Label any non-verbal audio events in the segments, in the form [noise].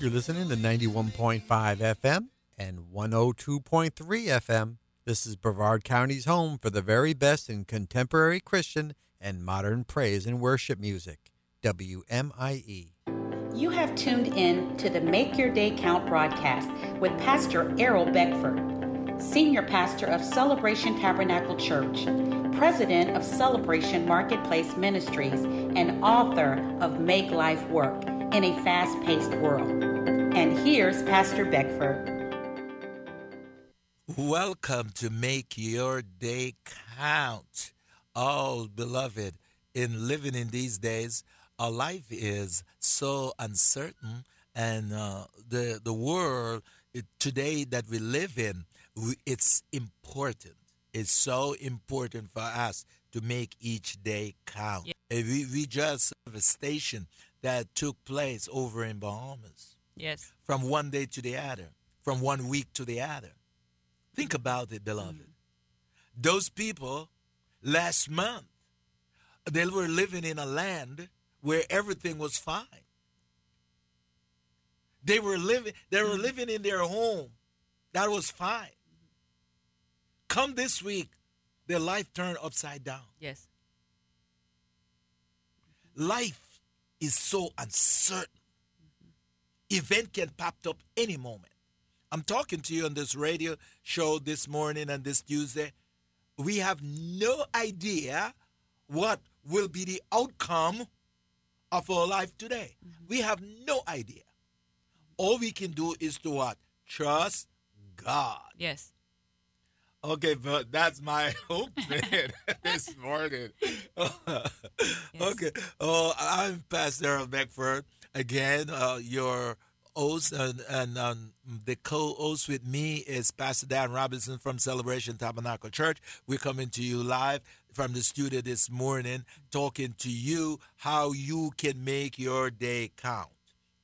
You're listening to 91.5 FM and 102.3 FM. This is Brevard County's home for the very best in contemporary Christian and modern praise and worship music. WMIE. You have tuned in to the Make Your Day Count broadcast with Pastor Errol Beckford, Senior Pastor of Celebration Tabernacle Church, President of Celebration Marketplace Ministries, and author of Make Life Work in a Fast Paced World. And here's Pastor Beckford. Welcome to Make Your Day Count. Oh, beloved, in living in these days, our life is so uncertain, and uh, the the world it, today that we live in, we, it's important. It's so important for us to make each day count. Yeah. We, we just have a station that took place over in Bahamas Yes. from one day to the other, from one week to the other. Think about it, beloved. Mm. Those people last month, they were living in a land where everything was fine. They were living, they were mm. living in their home. That was fine. Come this week, their life turned upside down. Yes. Life is so uncertain. Event can pop up any moment. I'm talking to you on this radio show this morning and this Tuesday. We have no idea what will be the outcome of our life today. Mm-hmm. We have no idea. All we can do is to what? Trust God. Yes. Okay, but that's my [laughs] hope [laughs] this morning. [laughs] Okay. Oh, I'm Pastor Errol Beckford. Again, uh, your host and, and um, the co-host with me is Pastor Dan Robinson from Celebration Tabernacle Church. We're coming to you live from the studio this morning, talking to you how you can make your day count.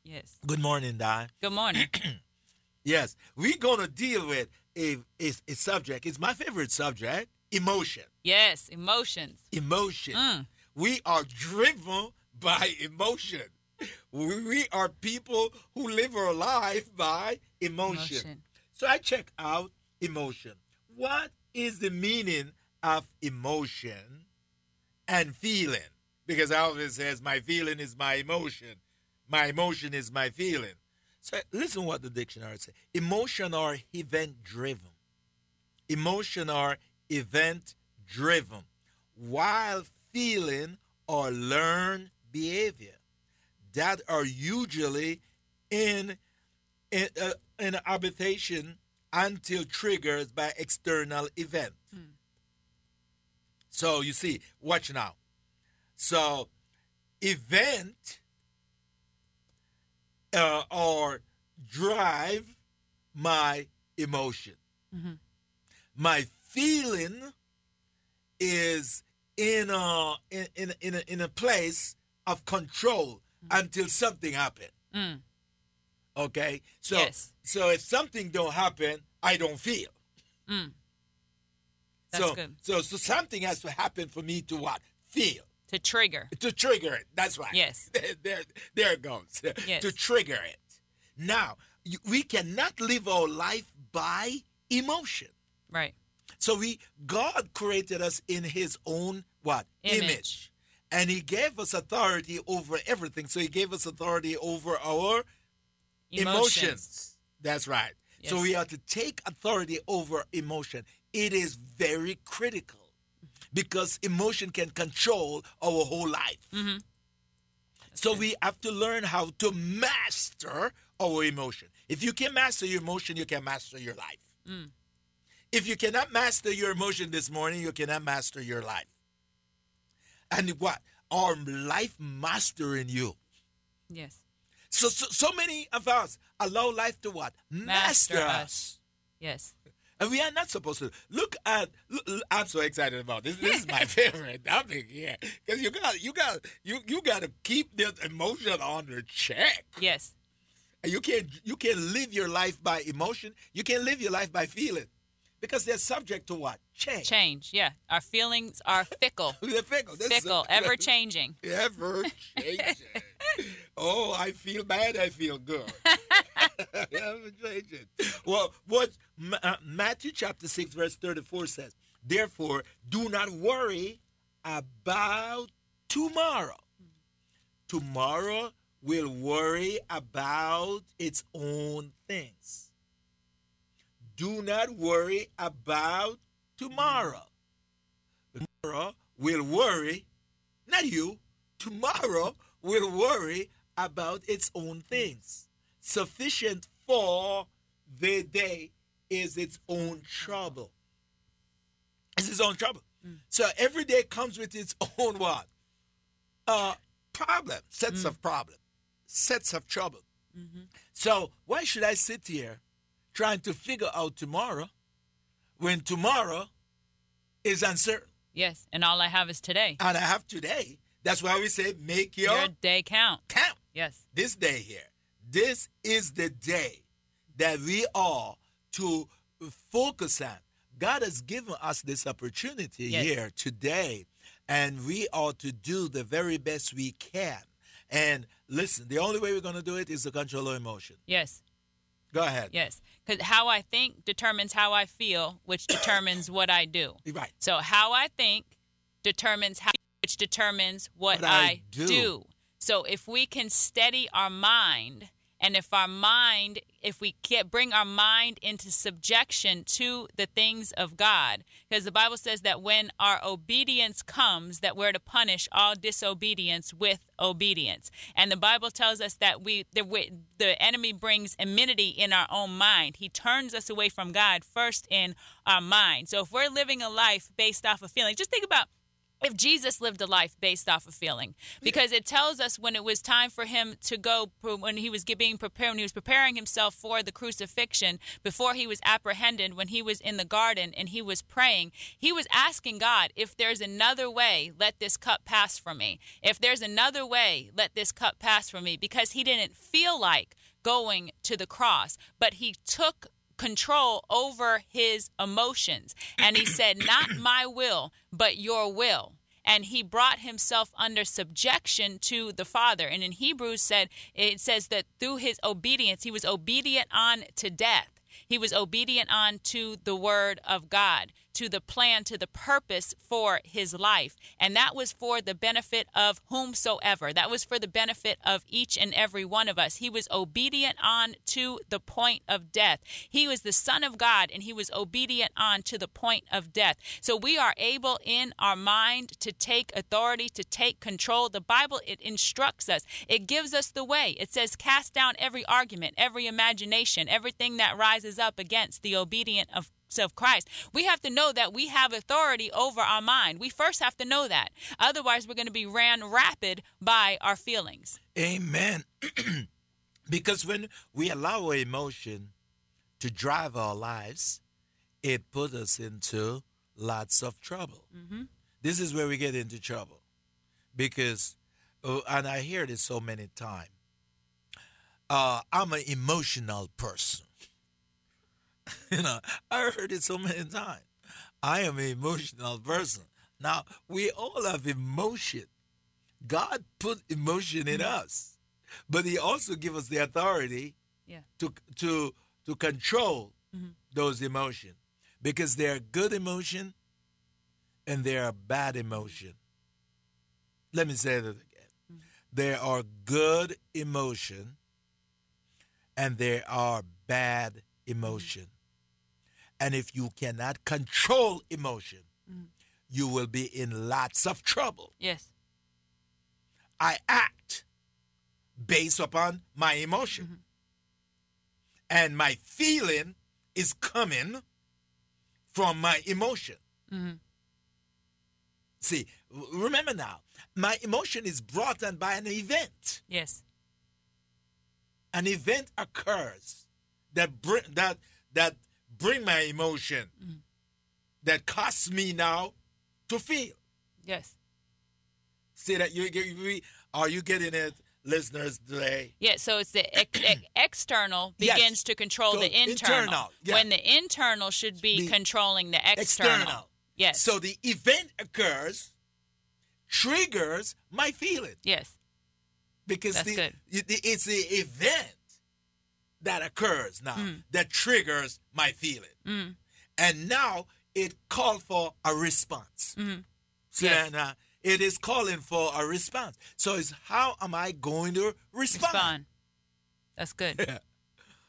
Yes. Good morning, Di. Good morning. [clears throat] Yes, we're going to deal with a, a, a subject. It's my favorite subject emotion. yes. Emotions. Emotion. Mm. We are driven by emotion. We we are people who live our life by emotion. Emotion. So I check out emotion. What is the meaning of emotion and feeling? Because Alvin says, my feeling is my emotion. My emotion is my feeling. So listen what the dictionary says. Emotion are event driven. Emotion are event driven. While feeling or learned behavior that are usually in in, uh, in habitation until triggered by external event. So you see, watch now. So event uh, or drive my emotion. Mhm. My feeling is in a in in in a, in a place of control until something happen. Mm. Okay, so Yes. so if something don't happen, I don't feel. Mm. That's so, good. so so something has to happen for me to what feel To trigger. to trigger it. That's right. Yes. [laughs] There, there, there it goes. [laughs] Yes. To trigger it. Now we cannot live our life by emotion. Right. So we God created us in His own what Image. and He gave us authority over everything. So He gave us authority over our emotions. That's right. Yes. So we are to take authority over emotion. It is very critical because emotion can control our whole life. Mhm. So we have to learn how to master our emotion. If you can master your emotion, you can master your life. Mm. If you cannot master your emotion this morning, you cannot master your life. And what? Our life mastering you. Yes. So, so, so many of us allow life to what? Master, Master us. us. Yes. And we are not supposed to look at. Look, I'm so excited about this. This is my [laughs] favorite topic here because you got, you got, you you got to keep this emotion under check. Yes. And you can't, you can't live your life by emotion. You can't live your life by feeling, because they're subject to what? Change. Change. Yeah. Our feelings are [laughs] fickle. They're fickle. They're Fickle. Ever [laughs] changing. ever changing. [laughs] oh, I feel bad. I feel good. changed it. Well, what uh, Matthew chapter 6, verse 34 says, Therefore, do not worry about tomorrow. Tomorrow will worry about its own things. Do not worry about tomorrow. Tomorrow will worry, not you, tomorrow will worry about its own things. Sufficient for the day is its own trouble. It's its own trouble. Mm. So every day comes with its own what? Uh, problem, sets mm. of problem, sets of trouble. Mm-hmm. So why should I sit here trying to figure out tomorrow when tomorrow is uncertain? Yes. And all I have is today. And I have today. That's why we say make your, Your day count. count. Yes. This day here. This is the day that we are to focus on. God has given us this opportunity Yes. here today, and we are to do the very best we can. And listen, the only way we're going to do it is to control our emotion. Yes. Go ahead. Yes. Because how I think determines how I feel, which determines what I do. Right. So how I think determines how, which determines what, What I I, do. do. So if we can steady our mind, and if our mind, if we get bring our mind into subjection to the things of God, because the Bible says that when our obedience comes, that we're to punish all disobedience with obedience, and the Bible tells us that we the, we- the enemy brings enmity in our own mind. He turns us away from God first in our mind. So if we're living a life based off of feeling, just think about if Jesus lived a life based off of feeling, because it tells us when it was time for him to go, when he was being prepared, when he was preparing himself for the crucifixion, before he was apprehended, when he was in the garden and he was praying, he was asking God, if there's another way, let this cup pass from me. If there's another way, let this cup pass from me, because he didn't feel like going to the cross, but he took control over his emotions. And he said, Not my will, but your will. And he brought himself under subjection to the Father. And in Hebrews said it says that through his obedience, he was obedient on to death. He was obedient on to the word of God, to the plan, to the purpose for his life. And that was for the benefit of whomsoever. That was for the benefit of each and every one of us. He was obedient on to the point of death. He was the Son of God and he was obedient on to the point of death. So we are able in our mind to take authority, to take control. The Bible, it instructs us, it gives us the way. It says, cast down every argument, every imagination, everything that rises up against the obedient of of Christ. We have to know that we have authority over our mind. We first have to know that. Otherwise, we're going to be ran rapid by our feelings. Amen. [clears throat] because when we allow our emotion to drive our lives, it puts us into lots of trouble. This is where we get into trouble. Because, uh, and I hear this so many times, uh, I'm an emotional person. [laughs] you know, I heard it so many times. I am an emotional person. Now, we all have emotion. God put emotion in us, but He also give us the authority Yeah. to to to control Mm-hmm. those emotions because they're good emotion and they're bad emotion. Let me say that again. Mm-hmm. There are good emotion and there are bad Mm. emotion. And if you cannot control emotion, Mm-hmm. you will be in lots of trouble. Yes. I act based upon my emotion. Mm-hmm. And my feeling is coming from my emotion. Mm-hmm. See, remember now, my emotion is brought on by an event. Yes. An event occurs that bring that that bring my emotion mm. that costs me now to feel. Yes. See that you, you, are you getting it, listeners today? Yeah, so it's the [coughs] ex- ex- external Yes. begins to control So the internal, internal, yeah. when the internal should be The controlling the external. External. Yes. So the event occurs, triggers my feeling yes. because That's the, good. it- it's the event that occurs now Mm. that triggers my feeling. Mm. And now it called for a response. Mm. See Yes. that uh, now? It is calling for a response. So it's how am I going to respond? Respond. That's good. [laughs]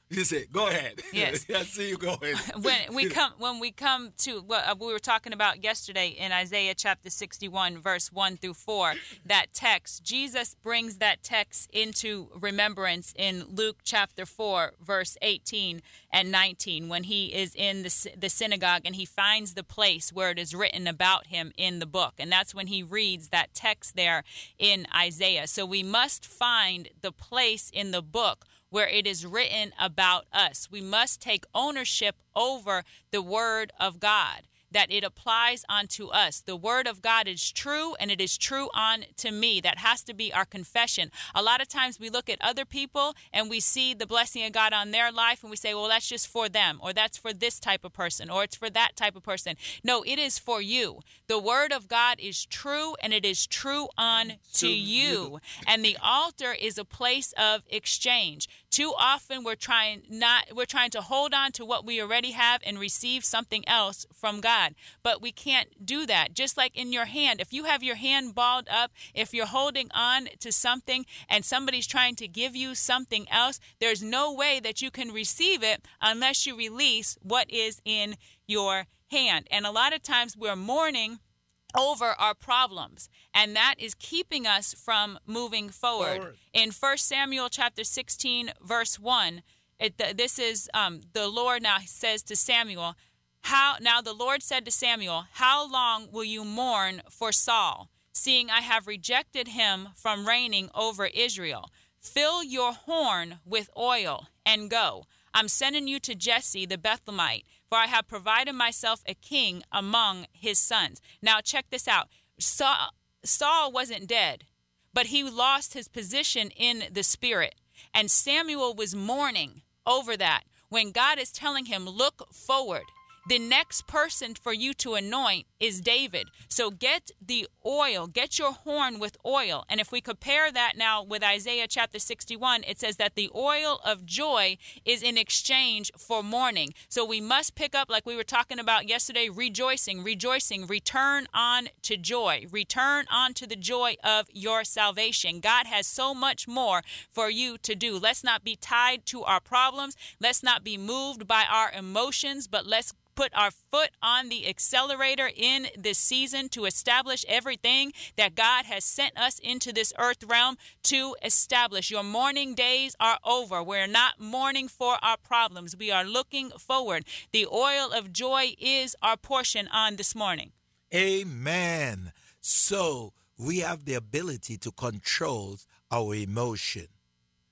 You say, go ahead. [laughs] Yes. I see you going. [laughs] when we come when we come to what uh, we were talking about yesterday in Isaiah chapter 61 verse 1 through 4 that text Jesus brings that text into remembrance in Luke chapter 4 verse 18 and 19 when he is in the, the synagogue and he finds the place where it is written about him in the book and that's when he reads that text there in Isaiah so we must find the place in the book where it is written about us. We must take ownership over the Word of God, that it applies unto us. The Word of God is true and it is true on to me. That has to be our confession. A lot of times we look at other people and we see the blessing of God on their life and we say, well, that's just for them, or that's for this type of person, or it's for that type of person. No, it is for you. The Word of God is true and it is true on to you. And the altar is a place of exchange. Too often we're trying not we're trying to hold on to what we already have and receive something else from God. But we can't do that. Just like in your hand, if you have your hand balled up, if you're holding on to something and somebody's trying to give you something else, there's no way that you can receive it unless you release what is in your hand. And a lot of times we're mourning over our problems and that is keeping us from moving forward, Forward. in 1 samuel chapter 16 verse 1 it, th- this is um, the lord now says to samuel how now the lord said to samuel how long will you mourn for saul seeing i have rejected him from reigning over israel? Fill your horn with oil and go. I'm sending you to jesse the bethlehemite for I have provided myself a king among his sons. Now, check this out Saul, Saul wasn't dead, but he lost his position in the spirit. And Samuel was mourning over that when God is telling him, Look forward. The next person for you to anoint is David. So get the oil, get your horn with oil. And if we compare that now with Isaiah chapter 61, it says that the oil of joy is in exchange for mourning. So we must pick up, like we were talking about yesterday, rejoicing, rejoicing, return on to joy, return on to the joy of your salvation. God has so much more for you to do. Let's not be tied to our problems. Let's not be moved by our emotions, but let's put our foot on the accelerator in this season to establish everything that God has sent us into this earth realm to establish. Your mourning days are over. We're not mourning for our problems. We are looking forward. The oil of joy is our portion on this morning. Amen. So we have the ability to control our emotion.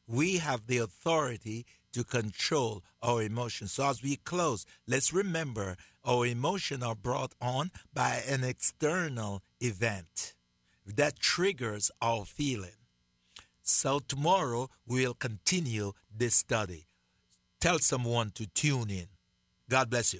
We have the authority to control our emotions. So as we close, let's remember our emotions are brought on by an external event that triggers our feeling. So tomorrow we'll continue this study. Tell someone to tune in. God bless you.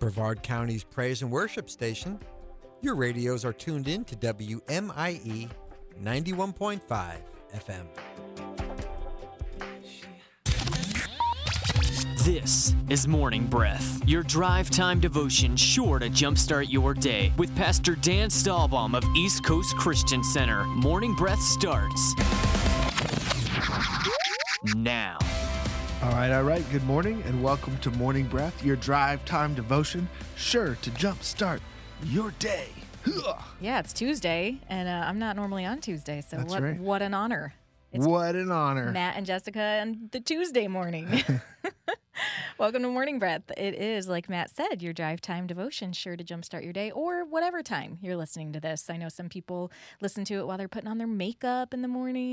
Brevard County's praise and worship station. Your radios are tuned in to WMIE 91.5 FM. This is Morning Breath, your drive time devotion sure to jumpstart your day with Pastor Dan Stahlbaum of East Coast Christian Center. Morning Breath starts now. All right, all right. Good morning and welcome to Morning Breath, your drive time devotion, sure to jumpstart your day. Yeah, it's Tuesday, and uh, I'm not normally on Tuesday, so That's what right. what an honor. It's What an honor. Matt and Jessica and the Tuesday morning. [laughs] [laughs] Welcome to Morning Breath. It is, like Matt said, your drive time devotion, sure to jumpstart your day or whatever time you're listening to this. I know some people listen to it while they're putting on their makeup in the morning.